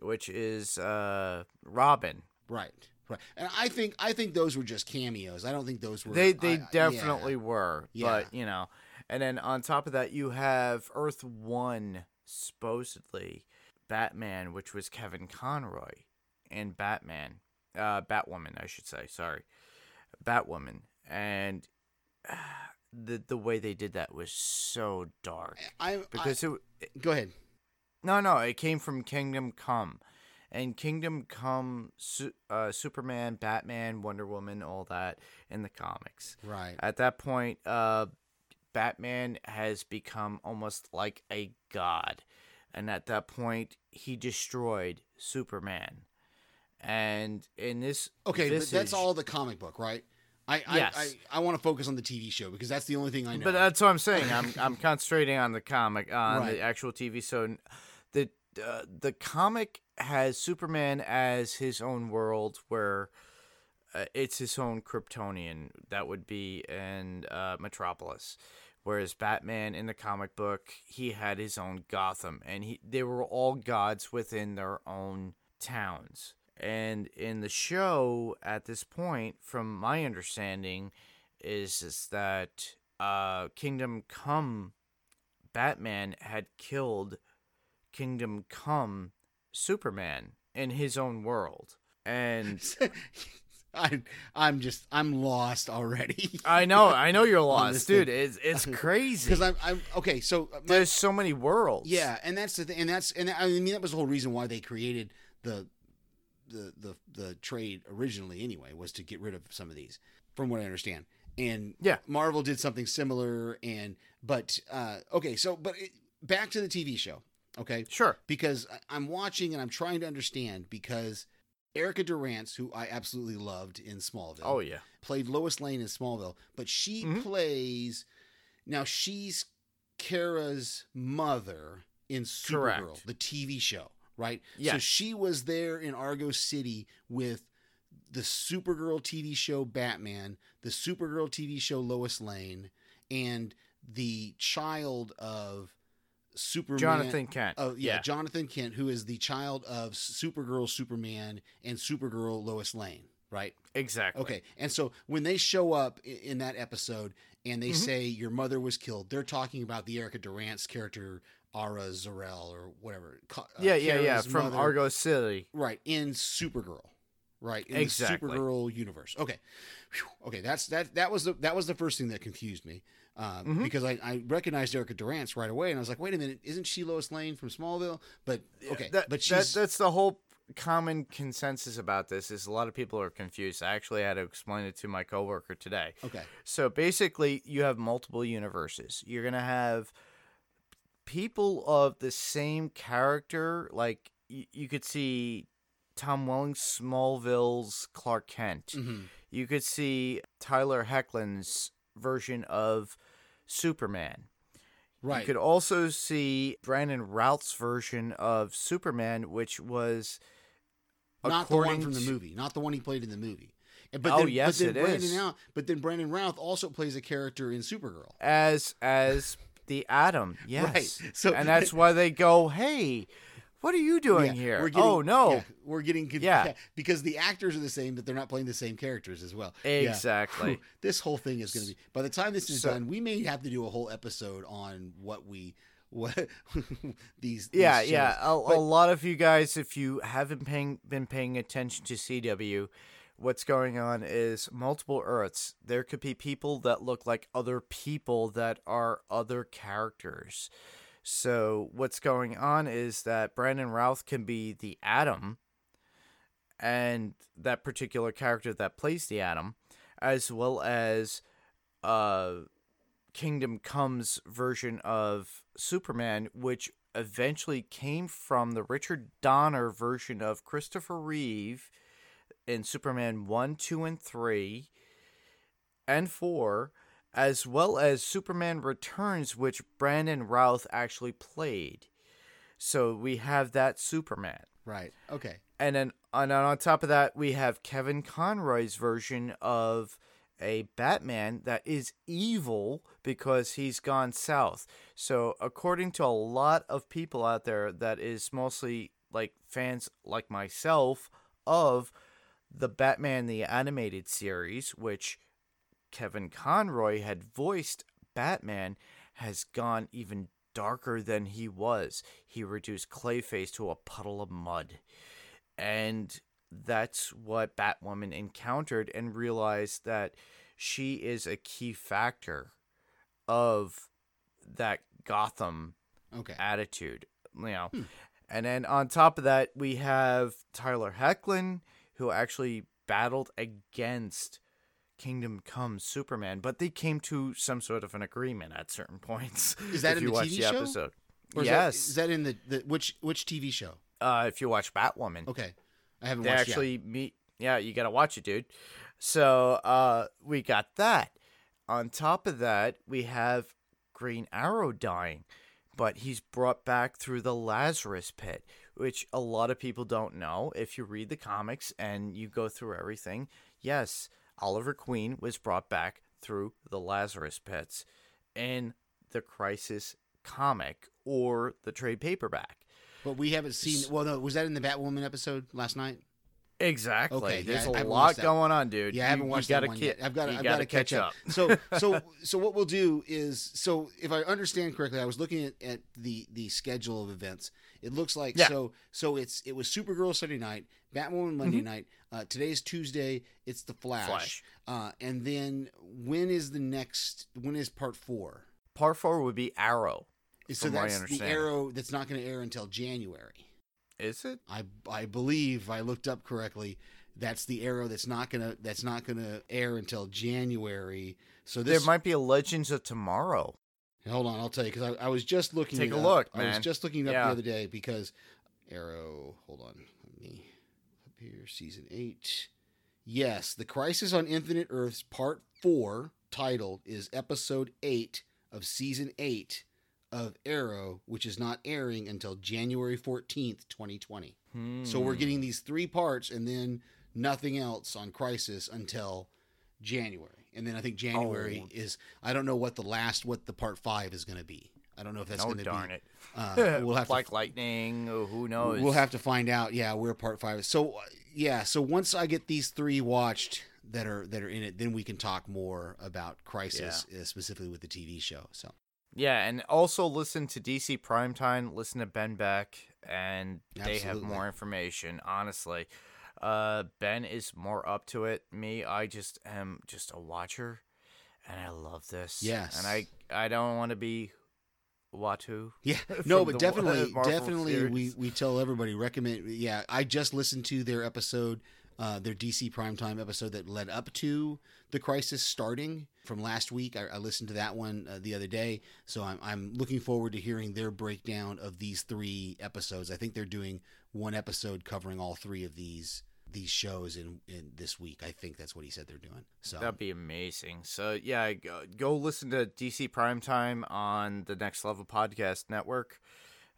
S5: which is uh, Robin.
S6: right? Right, and I think I think those were just cameos. I don't think those were.
S5: They they
S6: I-
S5: definitely
S6: yeah.
S5: were,
S6: Yeah.
S5: but you know, and then on top of that, you have Earth One, supposedly Batman, which was Kevin Conroy, and Batman, uh, Batwoman, I should say. Sorry, Batwoman, and the the way they did that was so dark
S6: I,
S5: because it,
S6: I, go ahead.
S5: No, no, it came from Kingdom Come. And Kingdom Come, uh, Superman, Batman, Wonder Woman, all that in the comics.
S6: Right.
S5: At that point, uh, Batman has become almost like a god. And at that point, he destroyed Superman. And in this.
S6: Okay, but that's all the comic book, right? I I,
S5: Yes.
S6: I, I want to focus on the TV show because that's the only thing I know.
S5: But that's what I'm saying. I'm I'm concentrating on the comic, on
S6: Right.
S5: the actual TV. So the uh, the comic has Superman as his own world, where uh, it's his own Kryptonian. That would be in uh, Metropolis. Whereas Batman in the comic book, he had his own Gotham, and he they were all gods within their own towns. And in the show, at this point, from my understanding, is is that uh, Kingdom Come Batman had killed Kingdom Come Superman in his own world. And
S6: I I'm just I'm lost already.
S5: I know, I know you're lost, dude.
S6: thing.
S5: It's it's crazy.
S6: Because I'm I'm okay. So uh, my-
S5: There's so many worlds.
S6: yeah, and that's the thing, and that's and I mean that was the whole reason why they created the the the the trade originally anyway was to get rid of some of these, from what I understand. And
S5: Yeah.
S6: Marvel did something similar, and but uh, okay, so but it, back to the TV show, okay?
S5: Sure.
S6: because I'm watching and I'm trying to understand because Erica Durance, who I absolutely loved in Smallville,
S5: Oh yeah.
S6: played Lois Lane in Smallville, but she
S5: Mhm.
S6: plays now she's Kara's mother in Supergirl,
S5: Correct.
S6: the TV show, right? So she was there in Argo City with the Supergirl TV show Batman, the Supergirl TV show Lois Lane, and the child of Superman.
S5: Jonathan Kent.
S6: Oh yeah,
S5: Yeah.
S6: Jonathan Kent, who is the child of Supergirl, Superman, and Supergirl Lois Lane, right?
S5: Exactly.
S6: Okay, and so when they show up in that episode and they
S5: Mhm.
S6: say your mother was killed, they're talking about the Erica Durance character, Ara Zarel or whatever. Uh,
S5: Yeah, yeah, yeah. From
S6: mother-
S5: Argo City.
S6: right in Supergirl, right in
S5: Exactly.
S6: the Supergirl universe. Okay, Phew. okay, that's that. That was the that was the first thing that confused me. Um,
S5: Mhm.
S6: Because I, I recognized Erica Durance right away, and I was like, "Wait a minute, isn't she Lois Lane from Smallville?" But okay,
S5: That,
S6: but
S5: that-
S6: she's
S5: that's the whole common consensus about this is a lot of people are confused. I actually had to explain it to my coworker today.
S6: okay.
S5: So basically, you have multiple universes. You're gonna have people of the same character. Like y- you could see Tom Welling Smallville's Clark Kent.
S6: hmm
S5: You could see Tyler Hoechlin's version of Superman.
S6: Right.
S5: You could also see Brandon Routh's version of Superman, which was
S6: not the one from the movie, not the one he played in the movie. But
S5: Oh,
S6: then,
S5: yes,
S6: but then
S5: it
S6: Brandon
S5: is.
S6: Routh, but then Brandon Routh also plays a character in Supergirl.
S5: as as the Atom. Yes.
S6: Right. So-
S5: and that's why they go, "Hey, what are you doing
S6: Yeah,
S5: here?"
S6: we're getting-
S5: oh no.
S6: yeah, we're getting conf-
S5: Yeah.
S6: because the actors are the same, but they're not playing the same characters as well.
S5: Exactly.
S6: Whew, This whole thing is going to be. By the time this is
S5: So-
S6: done, we may have to do a whole episode on what we what these.
S5: Yeah,
S6: these
S5: yeah. A,
S6: But-
S5: a lot of you guys, if you haven't paying, been paying attention to CW, what's going on is multiple Earths. There could be people that look like other people that are other characters. So what's going on is that Brandon Routh can be the Atom, and that particular character that plays the Atom, as well as uh, Kingdom Comes version of Superman, which eventually came from the Richard Donner version of Christopher Reeve in Superman 1, 2, and 3, and 4, as well as Superman Returns, which Brandon Routh actually played. So we have that Superman.
S6: Right. Okay.
S5: And then and on top of that, we have Kevin Conroy's version of a Batman that is evil because he's gone south. So, according to a lot of people out there, that is mostly like fans like myself of the Batman the Animated Series, which Kevin Conroy had voiced Batman, has gone even darker than he was. He reduced Clayface to a puddle of mud. And that's what Batwoman encountered and realized that she is a key factor of that Gotham
S6: Okay.
S5: attitude, you know. Hmm. And then on top of that, we have Tyler Hoechlin, who actually battled against Kingdom Come Superman, but they came to some sort of an agreement at certain points.
S6: Is that
S5: if
S6: in
S5: you
S6: the
S5: watch
S6: TV
S5: the
S6: show?
S5: episode?
S6: Or is that-
S5: yes.
S6: Is that in the, the which which TV show?
S5: uh, if you watch Batwoman,
S6: Okay. I haven't
S5: they
S6: watched yet.
S5: actually meet. Yeah, you gotta watch it, dude. So uh, we got that. On top of that, we have Green Arrow dying, but he's brought back through the Lazarus Pit, which a lot of people don't know. If you read the comics and you go through everything, yes, Oliver Queen was brought back through the Lazarus Pits in the Crisis comic or the trade paperback.
S6: But we haven't seen. Well, no, was that in the Batwoman episode last night?
S5: Exactly.
S6: Okay,
S5: There's
S6: yeah,
S5: a lot going on, dude.
S6: Yeah, I haven't
S5: you
S6: watched
S5: gotta
S6: that one
S5: ki-
S6: yet. I've got.
S5: you
S6: I've got to catch up. so, so, so what we'll do is, so if I understand correctly, I was looking at, at the the schedule of events. It looks like
S5: Yeah.
S6: so. So it's it was Supergirl Sunday night, Batwoman Monday night. Uh, today's Tuesday. It's the Flash.
S5: Mm-hmm. Flash.
S6: Uh, and then when is the next? When is part four?
S5: Part four would be Arrow.
S6: So
S5: From what I
S6: that's the. Arrow that's not going to air until January.
S5: Is it?
S6: I I believe I looked up correctly. That's the arrow that's not gonna that's not gonna air until January. So this
S5: there might be a Legends of Tomorrow.
S6: Hold on, I'll tell you because I, I was just looking.
S5: Take
S6: it
S5: a
S6: up.
S5: look,
S6: I was just looking it up
S5: Yeah.
S6: the other day because Arrow. Hold on, let me up here. Season eight. Yes, the Crisis on Infinite Earths Part Four, titled is Episode Eight of Season Eight of Arrow, which is not airing until January fourteenth, twenty twenty. So we're getting these three parts and then nothing else on Crisis until January. And then I think January
S5: Oh.
S6: is I don't know what the last what the part 5 is going to be. I don't know if that's
S5: oh
S6: going to be.
S5: darn it!
S6: Uh, we'll have to
S5: Lightning. oh, Who knows?
S6: we'll have to find out yeah, where part 5 is. So uh, yeah, so once I get these 3 watched that are that are in it, then we can talk more about Crisis uh, specifically with the TV show. So
S5: Yeah, and also listen to DC Primetime. Listen to Ben Beck, and they have more information. Honestly, uh, Ben is more up to it. Me, I just am just a watcher, and I love this.
S6: Yes.
S5: and I I don't want to be Watu.
S6: Yeah, no, but definitely,
S5: Marvel
S6: definitely, we
S5: series.
S6: we tell everybody recommend. Yeah, I just listened to their episode, uh, their DC primetime episode that led up to the crisis starting from last week. I, I listened to that one uh, the other day, so I'm I'm looking forward to hearing their breakdown of these three episodes. I think they're doing one episode covering all three of these these shows in in this week. I think that's what he said they're doing. So
S5: That'd be amazing. So yeah, go, go listen to DC Primetime on the Next Level Podcast Network,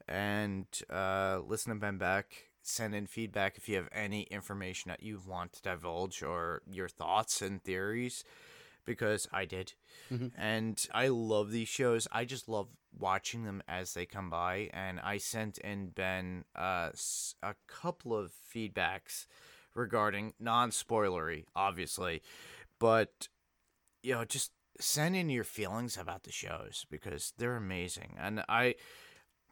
S5: and uh, listen to Ben Beck. Send in feedback if you have any information that you want to divulge or your thoughts and theories, because I did, and I love these shows. I just love watching them as they come by. And I sent in Ben uh, a couple of feedbacks regarding non-spoilery, obviously, but you know, just send in your feelings about the shows because they're amazing. And I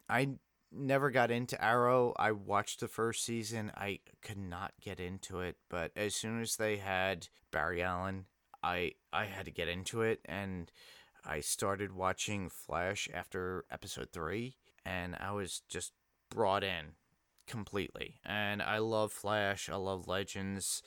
S5: I never got into Arrow. I watched the first season. I could not get into it, but as soon as they had Barry Allen, I I had to get into it and I started watching Flash after episode 3 and I was just brought in completely. And I love Flash. I love Legends.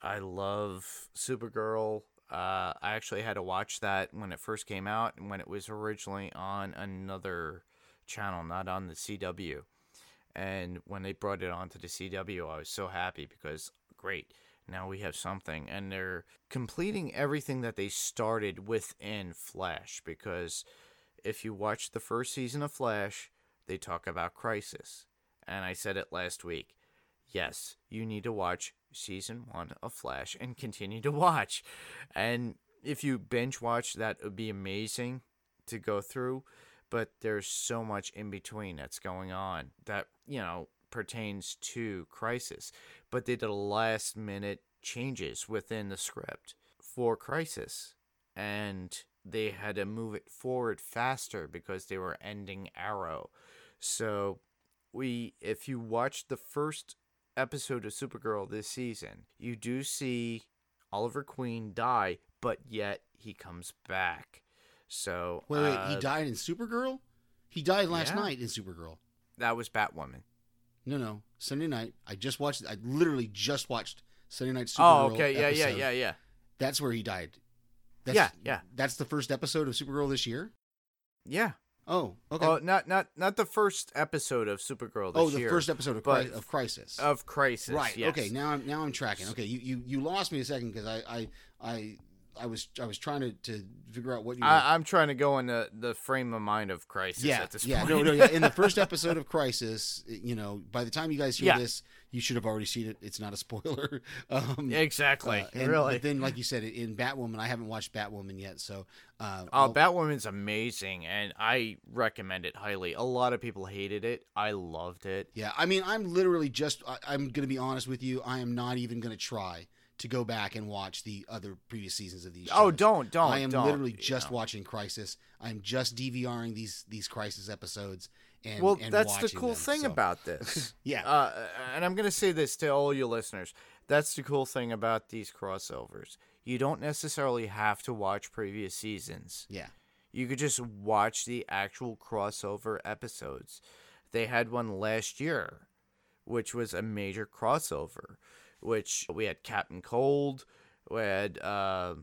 S5: I love Supergirl. Uh, I actually had to watch that when it first came out and when it was originally on another channel, not on the CW. And when they brought it onto the CW, I was so happy because great, now we have something. And they're completing everything that they started within Flash because if you watch the first season of Flash, they talk about Crisis. And I said it last week. Yes, you need to watch season one of Flash and continue to watch. And if you binge watch, that would be amazing to go through. But there's so much in between that's going on that, you know, pertains to Crisis. But they did a last minute changes within the script for Crisis. And they had to move it forward faster because they were ending Arrow. So we if you watch the first episode of Supergirl this season, you do see Oliver Queen die, but yet he comes back. So
S6: Wait, wait,
S5: uh,
S6: he died in Supergirl? He died last
S5: yeah.
S6: night in Supergirl.
S5: That was Batwoman.
S6: No, no, Sunday night. I just watched. I literally just watched Sunday night Supergirl.
S5: Oh, okay, yeah, yeah, yeah, yeah.
S6: That's where he died. That's,
S5: Yeah, yeah.
S6: That's the first episode of Supergirl this year.
S5: Yeah.
S6: Oh, okay.
S5: Oh, not not not the first episode of Supergirl this
S6: oh, the
S5: year,
S6: first episode of, Cri- of Crisis.
S5: of Crisis.
S6: right.
S5: yes.
S6: Okay. Now I'm now I'm tracking. Okay. You you, you lost me a second because I, I I I was I was trying to, to figure out what you. Were,
S5: I, I'm trying to go in the, the frame of mind of Crisis
S6: yeah,
S5: at this
S6: yeah,
S5: point.
S6: no, no, yeah. In the first episode of Crisis, you know, by the time you guys hear
S5: Yeah.
S6: this, you should have already seen it. It's not a spoiler. Um,
S5: exactly.
S6: uh, and,
S5: really.
S6: But then, like you said, in Batwoman, I haven't watched Batwoman yet, so. Uh,
S5: Oh,
S6: I'll-
S5: Batwoman's amazing, and I recommend it highly. A lot of people hated it. I loved it.
S6: Yeah, I mean, I'm literally just. I, I'm going to be honest with you. I am not even going to try to go back and watch the other previous seasons of these.
S5: Oh, don't, don't.
S6: I am
S5: don't,
S6: literally
S5: you
S6: just
S5: know.
S6: watching Crisis. I'm just DVRing these these Crisis episodes. And,
S5: Well,
S6: and
S5: that's the cool
S6: them,
S5: thing
S6: so-
S5: about this.
S6: Yeah.
S5: Uh, and I'm going to say this to all you listeners. That's the cool thing about these crossovers. You don't necessarily have to watch previous seasons.
S6: Yeah.
S5: You could just watch the actual crossover episodes. They had one last year, which was a major crossover, which we had Captain Cold, we had uh,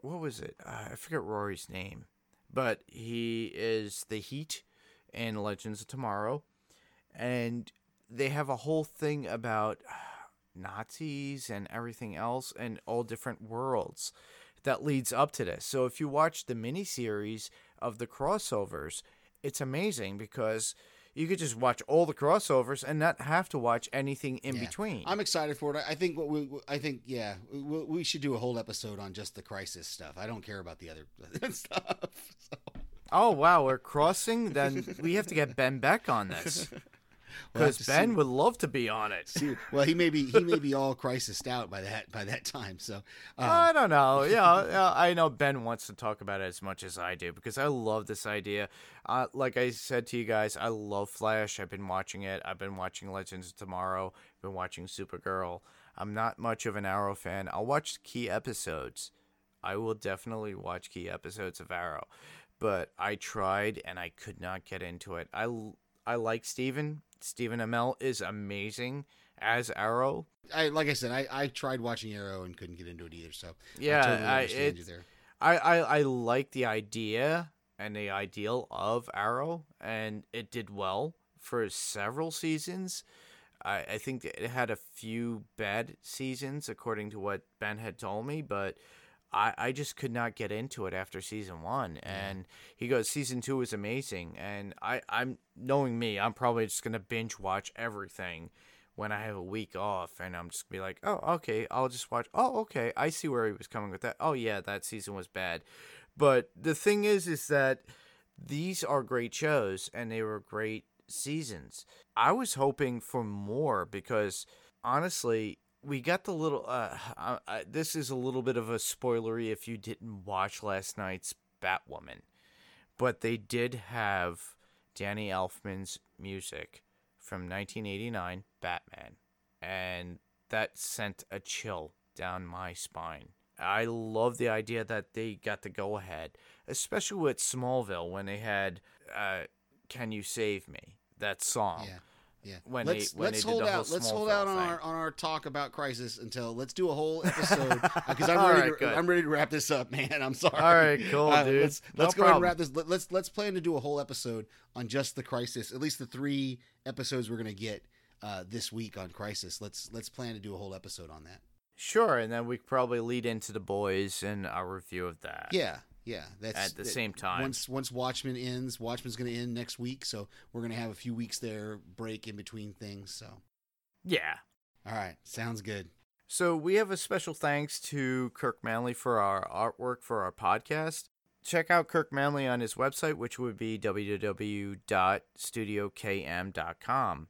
S5: what was it? Uh, I forget Rory's name, but he is the Heat in Legends of Tomorrow, and they have a whole thing about Nazis and everything else and all different worlds that leads up to this. So if you watch the miniseries of the crossovers, it's amazing because you could just watch all the crossovers and not have to watch anything in
S6: Yeah.
S5: between.
S6: I'm excited for it. I think what we, I think, yeah, we, we should do a whole episode on just the Crisis stuff. I don't care about the other stuff. So.
S5: oh wow, we're crossing. Then we have to get Ben Beck on this because
S6: to
S5: Ben
S6: see-
S5: would love to be on it.
S6: see- well, he may be he may be all crisis out by that by that time. So, um,
S5: I don't know. Yeah, yeah, I know Ben wants to talk about it as much as I do because I love this idea. Uh, like I said to you guys, I love Flash. I've been watching it. I've been watching Legends of Tomorrow. Been watching Supergirl. I'm not much of an Arrow fan. I'll watch key episodes. I will definitely watch key episodes of Arrow, but I tried and I could not get into it. I I like Steven. Stephen Amell is amazing as Arrow.
S6: I like I said, I, I tried watching Arrow and couldn't get into it either. So,
S5: Yeah,
S6: I totally
S5: I-
S6: understand you there.
S5: I, I, I like the idea and the ideal of Arrow, and it did well for several seasons. I, I think it had a few bad seasons, according to what Ben had told me, but I, I just could not get into it after season one. And he goes, season two is amazing. And I, I'm knowing me, I'm probably just gonna binge watch everything when I have a week off, and I'm just gonna be like, oh, okay, I'll just watch. Oh, okay, I see where he was coming with that. Oh, yeah, that season was bad. But the thing is, is that these are great shows, and they were great seasons. I was hoping for more because honestly, we got the little. Uh, I, I, this is a little bit of a spoilery if you didn't watch last night's Batwoman, but they did have Danny Elfman's music from 1989 Batman, and that sent a chill down my spine. I love the idea that they got the go ahead, especially with Smallville when they had uh, "Can You Save Me?" that song.
S6: Yeah. Yeah.
S5: When
S6: let's
S5: they- when
S6: let's hold out. Let's hold out on
S5: thing.
S6: our on our talk about Crisis until let's do a whole episode because I'm ready.
S5: right,
S6: to. I'm ready to wrap this up, man. I'm sorry.
S5: All right, cool,
S6: Uh,
S5: dude.
S6: Let's
S5: No
S6: let's go ahead and wrap this. Let, let's let's plan to do a whole episode on just the Crisis. At least the three episodes we're gonna get uh, this week on Crisis. Let's let's plan to do a whole episode on that.
S5: Sure, and then we could probably lead into the boys and our review of that.
S6: Yeah, yeah. That's
S5: At the
S6: that-
S5: same time.
S6: Once once Watchmen ends, Watchmen's going to end next week, so we're going to have a few weeks there break in between things. So,
S5: Yeah.
S6: all right, sounds good.
S5: So we have a special thanks to Kirk Manley for our artwork for our podcast. Check out Kirk Manley on his website, which would be www.studiokm.com.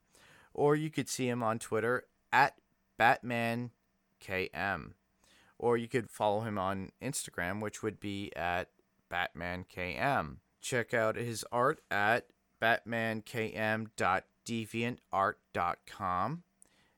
S5: Or you could see him on Twitter at BatmanKM. Or you could follow him on Instagram, which would be at BatmanKM. Check out his art at batmankm.deviantart.com.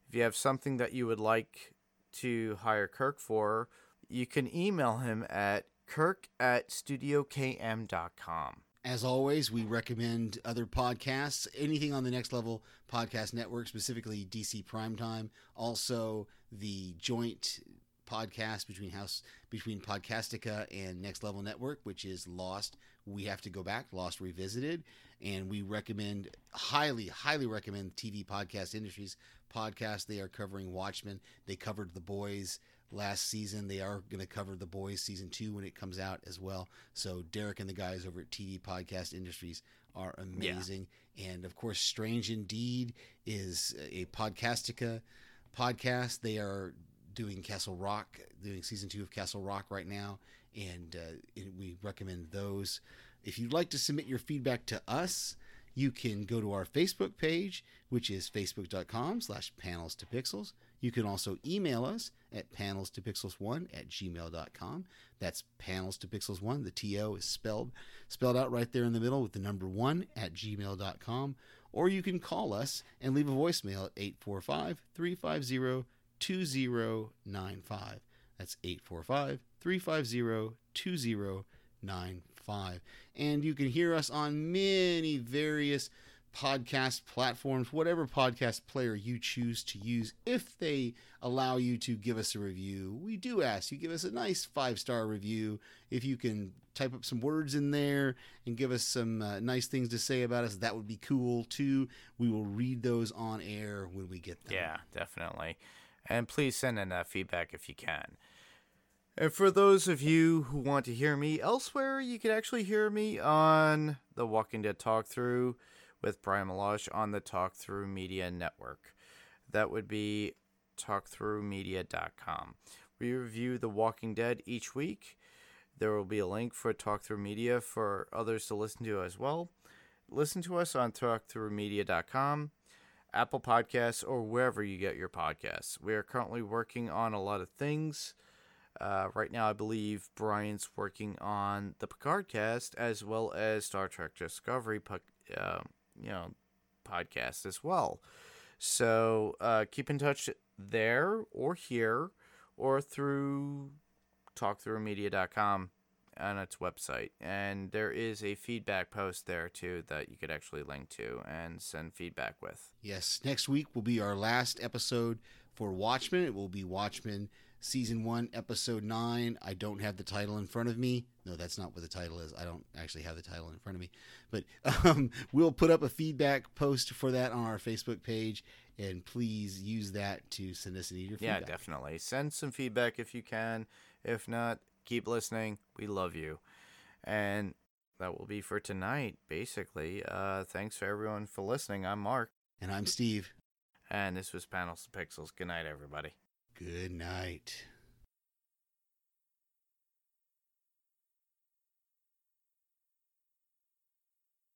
S5: If you have something that you would like to hire Kirk for, you can email him at kirk at studiokm.com.
S6: As always, we recommend other podcasts, anything on the Next Level Podcast Network, specifically DC Primetime. Also, the joint podcast between House between Podcastica and Next Level Network, which is Lost. We have to go back, Lost Revisited, and we recommend highly, highly recommend TV Podcast Industries podcast. They are covering Watchmen. They covered The Boys last season. They are going to cover The Boys season two when it comes out as well. So Derek and the guys over at TV Podcast Industries are amazing. And of course, Strange Indeed is a Podcastica podcast. They are doing Castle Rock, doing season two of Castle Rock right now, and uh, it- we recommend those. If you'd like to submit your feedback to us, you can go to our Facebook page, which is facebook.com slash panels to pixels. You can also email us at panels to pixels1 at gmail.com. That's panels to pixels one. The TO is spelled spelled out right there in the middle with the number one at gmail.com. Or you can call us and leave a voicemail at 845 350 2095. That's 845 350 2095. And you can hear us on many various podcast platforms, whatever podcast player you choose to use, if they allow you to give us a review. We do ask you give us a nice five star review. If you can type up some words in there and give us some uh, nice things to say about us, that would be cool too. We will read those on air when we get them.
S5: Yeah, definitely. And please send in that feedback if you can. And for those of you who want to hear me elsewhere, you can actually hear me on the Walking Dead Talk Through with Brian Malash on the Talk Through Media Network. That would be talkthroughmedia.com. We review The Walking Dead each week. There will be a link for Talk Through Media for others to listen to as well. Listen to us on talkthroughmedia.com. Apple Podcasts, or wherever you get your podcasts. We are currently working on a lot of things. Uh, right now, I believe Brian's working on the Picard cast as well as Star Trek Discovery, uh, you know, podcast as well. So uh, keep in touch there or here or through talkthroughmedia.com on its website. And there is a feedback post there too that you could actually link to and send feedback with.
S6: Yes, next week will be our last episode for Watchmen. It will be Watchmen season one, episode nine. I don't have the title in front of me. No, that's not what the title is. I don't actually have the title in front of me. But um, we'll put up a feedback post for that on our Facebook page, and please use that to send us any of your
S5: Yeah, definitely. Send some feedback if you can. If not, keep listening. We love you. And that will be for tonight, basically. Uh, thanks for everyone for listening. I'm Mark,
S6: And I'm Steve.
S5: and this was Panels to Pixels. Good night, everybody.
S6: Good night.